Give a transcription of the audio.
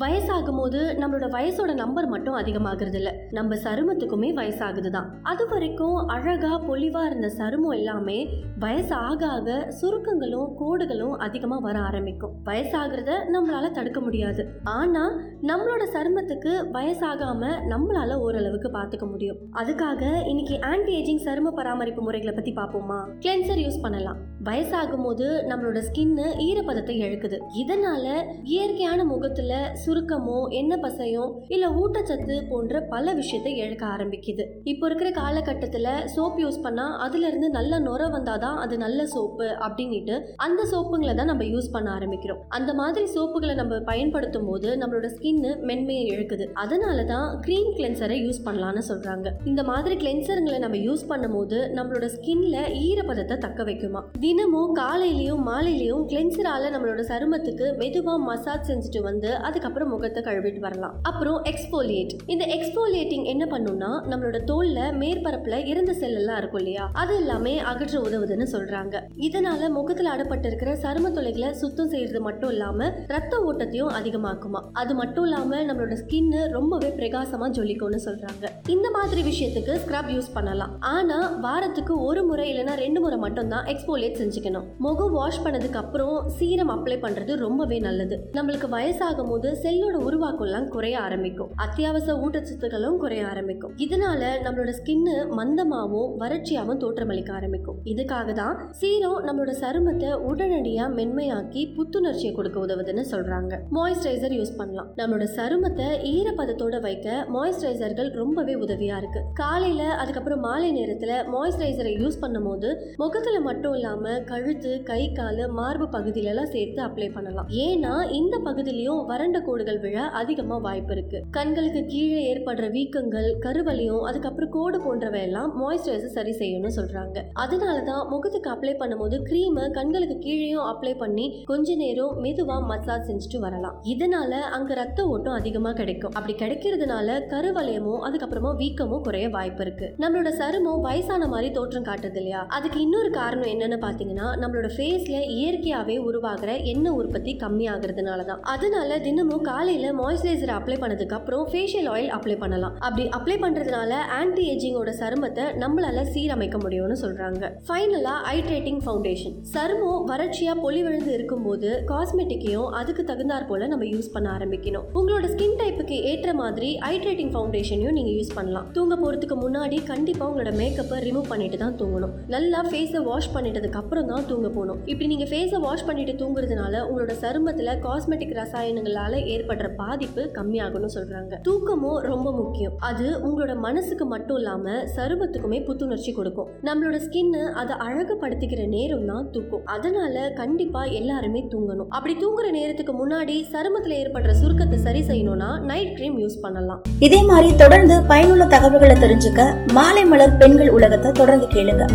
வயசாகும் போது நம்மளோட வயசோட நம்பர் மட்டும் அதிகமாகிறது இல்ல நம்ம சருமத்துக்குமே வயசாகுது தான் அது வரைக்கும் அழகா பொலிவா இருந்த சருமம் எல்லாமே வயசு ஆக ஆக சுருக்கங்களும் கோடுகளும் அதிகமா வர ஆரம்பிக்கும். வயசாகிறத நம்மளால தடுக்க முடியாது. ஆனா நம்மளோட சருமத்துக்கு வயசாகாம நம்மளால ஓரளவுக்கு பாத்துக்க முடியும். அதுக்காக இன்னைக்கு ஆன்டி ஏஜிங் சரும பராமரிப்பு முறைகளை பத்தி பார்ப்போமா கிளென்சர் யூஸ் பண்ணலாம். வயசாகும் போது நம்மளோட ஸ்கின்னு ஈரப்பதத்தை இழக்குது. இதனால இயற்கையான முகத்துல சுருக்கமோ எண்ணெய் பசையும் இல்ல ஊட்டச்சத்து போன்ற பல விஷயத்தை இழக்க ஆரம்பிக்குது. இப்போ இருக்கிற காலகட்டத்துல சோப் யூஸ் பண்ணா அதுல இருந்து நல்ல நுர வந்தாதான் அது நல்ல சோப்பு அப்படின்னுட்டு அந்த சோப்புங்களை தான் நம்ம யூஸ் பண்ண ஆரம்பிக்கிறோம். அந்த மாதிரி சோப்புகளை நம்ம பயன்படுத்தும் போது நம்மளோட ஸ்கின்னு மென்மையை இழுக்குது. அதனால தான் க்ரீம் கிளென்சரை யூஸ் பண்ணலாம்னு சொல்றாங்க. இந்த மாதிரி கிளென்சருங்களை நம்ம யூஸ் பண்ணும்போது நம்மளோட ஸ்கின்ல ஈரப்பதத்தை தக்க வைக்குமா? தினமும் காலையிலயும் மாலையிலயும் கிளென்சரால நம்மளோட சருமத்துக்கு மெதுவா மசாஜ் செஞ்சுட்டு வந்து அதுக்கப்புறம் முகத்தை கழுவிட்டு வரலாம். அப்புறம் எக்ஸ்போலியேட் இந்த எக்ஸ்போலியேட்டிங் என்ன பண்ணும்னா நம்மளோட தோல்ல மேற்பரப்புல இறந்த செல் எல்லாம் இருக்கும் இல்லையா? அது எல்லாமே அகற்ற உதவுதுன்னு சொல்றாங்க. இதனால முகத்துல அடப்பட்டு இருக்கிற சரும துளைகளை சுத்தம் செய்யறது மட்டும் இல்லாம ரத்த ஓட்டத்தையும் அதிகமாக்குமா. அது மட்டும் இல்லாம நம்மளோட ஸ்கின் ரொம்பவே பிரகாசமா ஜொலிக்கும்னு சொல்றாங்க. இந்த மாதிரி விஷயத்துக்கு ஸ்க்ரப் யூஸ் பண்ணலாம். ஆனா வாரத்துக்கு ஒரு முறை இல்லைன்னா ரெண்டு முறை மட்டும் தான் எக்ஸ்போலியேட் செஞ்சுக்கணும். முகம் வாஷ் பண்ணதுக்கு அப்புறம் சீரம் அப்ளை பண்றது ரொம்பவே நல்லது. நம்மளுக்கு வயசாகும் போது செல்லோட உருவாக்கம்லாம் குறைய ஆரம்பிக்கும். அத்தியாவசிய ஊட்டச்சத்துக்களும் குறைய ஆரம்பிக்கும். இதனால நம்மளோட ஸ்கின்னு மந்தமாவும் வறட்சியாவும் தோற்றமளிக்க ஆரம்பிக்கும். இதுக்காக தான் சீரம் நம்மளோட சருமத்தை உடனடியா மென்மையாக்கி புத்துணர்ச்சியை கொடுக்க உதவுதுன்னு சொல்றாங்க. மாய்ஸ்சரைசர் யூஸ் பண்ணலாம். நம்மளோட சருமத்தை ஈரப்பதத்தோட வைக்க மாய்ஸ்சரைசர்கள் ரொம்பவே உதவியா இருக்கு. காலையில அதுக்கப்புறம் மாலை நேரத்துல மாய்ஸ்சரைசரை யூஸ் பண்ணும்போது முகத்துல மட்டும் இல்லாம கழுத்து கை கால் மார்பு பகுதியிலலாம் சேர்த்து அப்ளை பண்ணலாம். ஏன்னா இந்த பகுதியிலையும் வறண்ட கோடுகள் விழ அதிகமா வாய்ப்பு இருக்கு. கண்களுக்கு கீழே ஏற்படுற வீக்கங்கள் கருவலியும் அதுக்கப்புறம் கோடு போன்றவை எல்லாம் மாய்ஸ்சரைசர் சரி செய்யணும்னு சொல்றாங்க. அதனாலதான் முகத்துக்கு அப்ளை பண்ணும்போது க்ரீமை கண்களுக்கு கீழேயும் அப்ளை பண்ணி கொஞ்ச நேரம் மெதுவா மசாஜ் செஞ்சுட்டு வரலாம். இதனால அங்க ரத்த ஓட்டம் அதிகமா கிடைக்கும். அப்படி கிடைக்கிறதுனால கருவலயமும் அதுக்கப்புறமா வீக்கமும் குறைய வாய்ப்பு இருக்கு. நம்மளோட சருமம் வயசான மாதிரி தோற்றம் காட்டுது இல்லையா? அதுக்கு இன்னொரு காரணம் என்னன்னு பாத்தீங்கன்னா நம்மளோட ஃபேஸ்ல இயற்கையாவே உருவாகிற எண்ணெய் உற்பத்தி கம்மியாகிறதுனால தான் அதனால தினமும் காலையில மாய்ஸ்சரைசர் அப்ளை பண்ணதுக்கு அப்புறம் ஃபேஷியல் ஆயில் அப்ளை பண்ணலாம். அப்படி அப்ளை பண்றதுனால ஆன்டி ஏஜிங்கோட சருமத்தை நம்மளால சீரமைக்க முடியும்னு சொல்றாங்க. ஃபைனலா ஹைட்ரேட்டிங் ஃபவுண்டேஷன் சருமம் வறட்சியா பொலிவிழுந்து இருக்கும்போது காஸ்மெட்டிக்கையும் அதுக்கு தகுந்தாற் போல நம்ம யூஸ் பண்ண ஆரம்பிக்கணும். உங்களோட ஸ்கின் டைப்புக்கு ஏற்ற மாதிரி ஹைட்ரேட்டிங் ஃபவுண்டேஷனையும் நீங்க யூஸ் பண்ணலாம். தூங்க போறதுக்கு முன்னாடி கண்டிப்பா உங்களோட மேக்கப்பை ரிமூவ் பண்ணிட்டு தான் தூங்கணும். நல்லா ஃபேஸை வாஷ் பண்ணிட்டதுக்கு அப்புறம் தான் தூங்க போகணும். இப்படி நீங்க ஃபேஸை வாஷ் பண்ணிட்டு தூங்குறதுனால உங்களோட சருமத்துல காஸ்மெட்டிக் ரசாயனங்களால ஏற்படுற பாதிப்பு கம்மியாகும்னு சொல்றாங்க. தூக்கமும் ரொம்ப முக்கியம். அது உங்களோட மனசுக்கு மட்டும் இல்லாம சருமத்துக்குமே புத்துணர்ச்சி கொடுக்கும். நம்மளோட ஸ்கின் அதை அழகுபடுத்திக்கிற நேரம் தான் தூக்கம். அதனால கண்டிப்பா எல்லாருமே தூங்கணும். அப்படி தூங்குற நேரத்துக்கு முன்னாடி சருமத்துல ஏற்படுற சுருக்கத்தை சரி செய்யணும்னா நைட் க்ரீம் யூஸ் பண்ணலாம். இதே மாதிரி தொடர்ந்து பயனுள்ள தகவல்களை தெரிஞ்சுக்க மாலை மலர் பெண்கள் உலகத்தை தொடர்ந்து கேளுங்க.